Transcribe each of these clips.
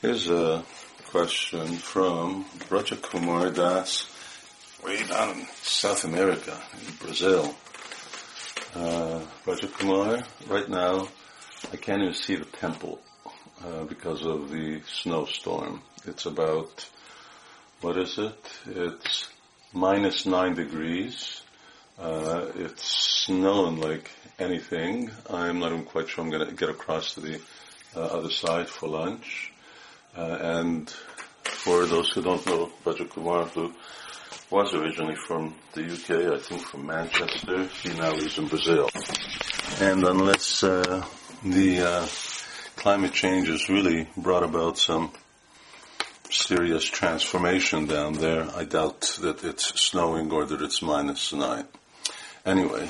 Here's a question from Raja Kumar Das, way down in South America, in Brazil. Uh, Raja Kumar, right now, I can't even see the temple uh, because of the snowstorm. It's about, what is it? It's minus nine degrees. Uh, it's snowing like anything. I'm not even quite sure I'm going to get across to the uh, other side for lunch. Uh, and for those who don't know, Raja Kumar, who was originally from the UK, I think from Manchester, he now lives in Brazil. And unless uh, the uh, climate change has really brought about some serious transformation down there, I doubt that it's snowing or that it's minus nine. Anyway,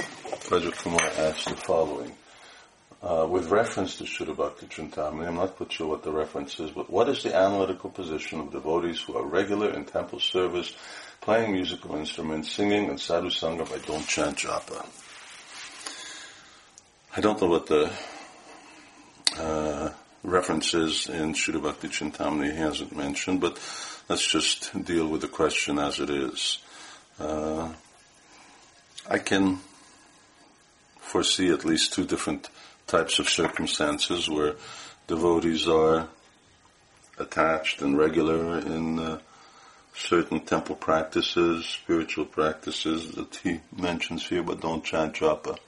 Raja Kumar asked the following. Uh, with reference to Shuddha Bhakti Chintamani, I'm not quite sure what the reference is, but what is the analytical position of devotees who are regular in temple service, playing musical instruments, singing, and sadhu sangha but don't chant japa? I don't know what the uh, reference is in Shuddha Bhakti Chintamani, he hasn't mentioned, but let's just deal with the question as it is. Uh, I can foresee at least two different types of circumstances where devotees are attached and regular in uh, certain temple practices, spiritual practices that he mentions here, but don't chant japa.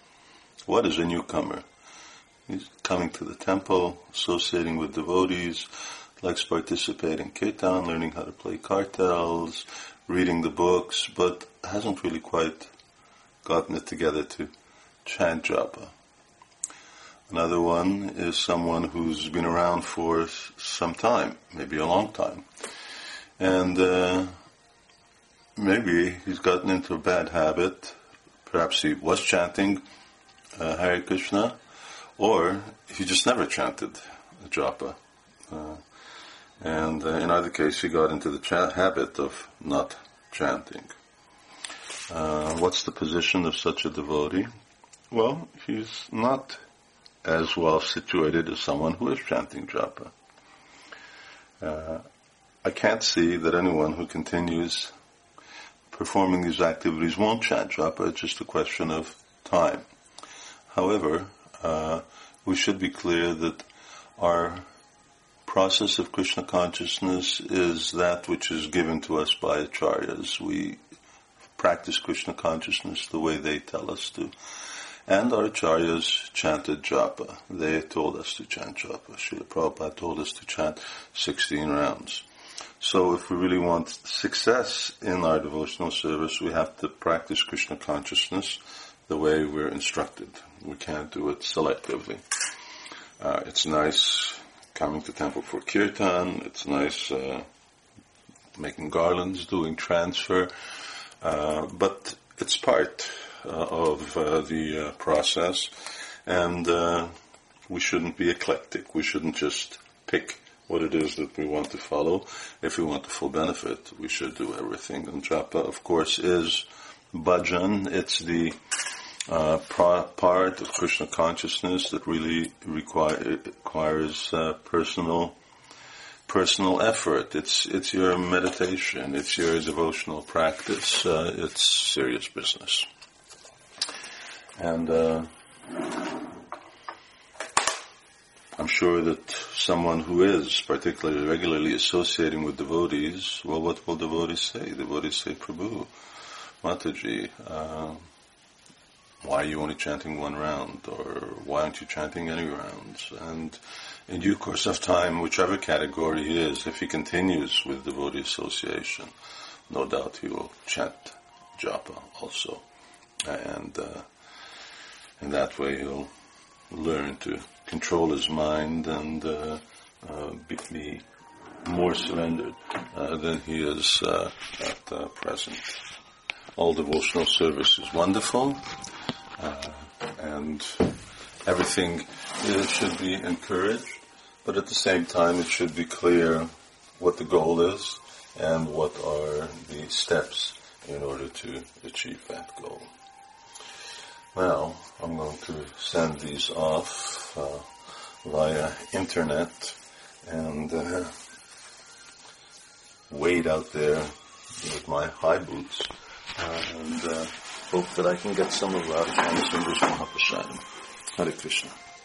What is a newcomer? He's coming to the temple, associating with devotees, likes participating in kirtan, learning how to play kartals, reading the books, but hasn't really quite gotten it together to chant japa. Another one is someone who's been around for some time, maybe a long time. And uh, maybe he's gotten into a bad habit. Perhaps he was chanting uh, Hare Krishna, or he just never chanted japa. Uh, and uh, in either case, he got into the habit of not chanting. Uh, what's the position of such a devotee? Well, he's not as well situated as someone who is chanting japa. Uh, I can't see that anyone who continues performing these activities won't chant japa. It's just a question of time. However, uh, we should be clear that our process of Krishna consciousness is that which is given to us by acharyas. We practice Krishna consciousness the way they tell us to. And our acharyas chanted japa. They told us to chant japa. Srila Prabhupada told us to chant 16 rounds. So if we really want success in our devotional service, we have to practice Krishna consciousness the way we're instructed. We can't do it selectively. Uh, it's nice coming to temple for kirtan. It's nice uh, making garlands, doing transfer. Uh, but it's part of uh, the uh, process, and we shouldn't be eclectic. We shouldn't just pick what it is that we want to follow. If we want the full benefit, we should do everything. And japa, of course, is bhajan. It's the uh, part of Krishna consciousness that really require, requires uh, personal personal effort. It's it's your meditation. It's your devotional practice. Uh, it's serious business. And uh, I'm sure that someone who is particularly regularly associating with devotees, well, what will devotees say? Devotees say, Prabhu, Mataji, uh, why are you only chanting one round? Or why aren't you chanting any rounds? And in due course of time, whichever category he is, if he continues with devotee association, no doubt he will chant japa also. And uh, in that way he'll learn to control his mind and uh, uh, be, be, more surrendered uh, than he is uh, at uh, present. All devotional service is wonderful, uh, and everything should be encouraged, but at the same time it should be clear what the goal is and what are the steps in order to achieve that goal. Well, I'm going to send these off uh, via internet and uh, wade out there with my high boots uh, and uh, hope that I can get some of Radha Shyamasundar's Mahaprasad. Hare Krishna.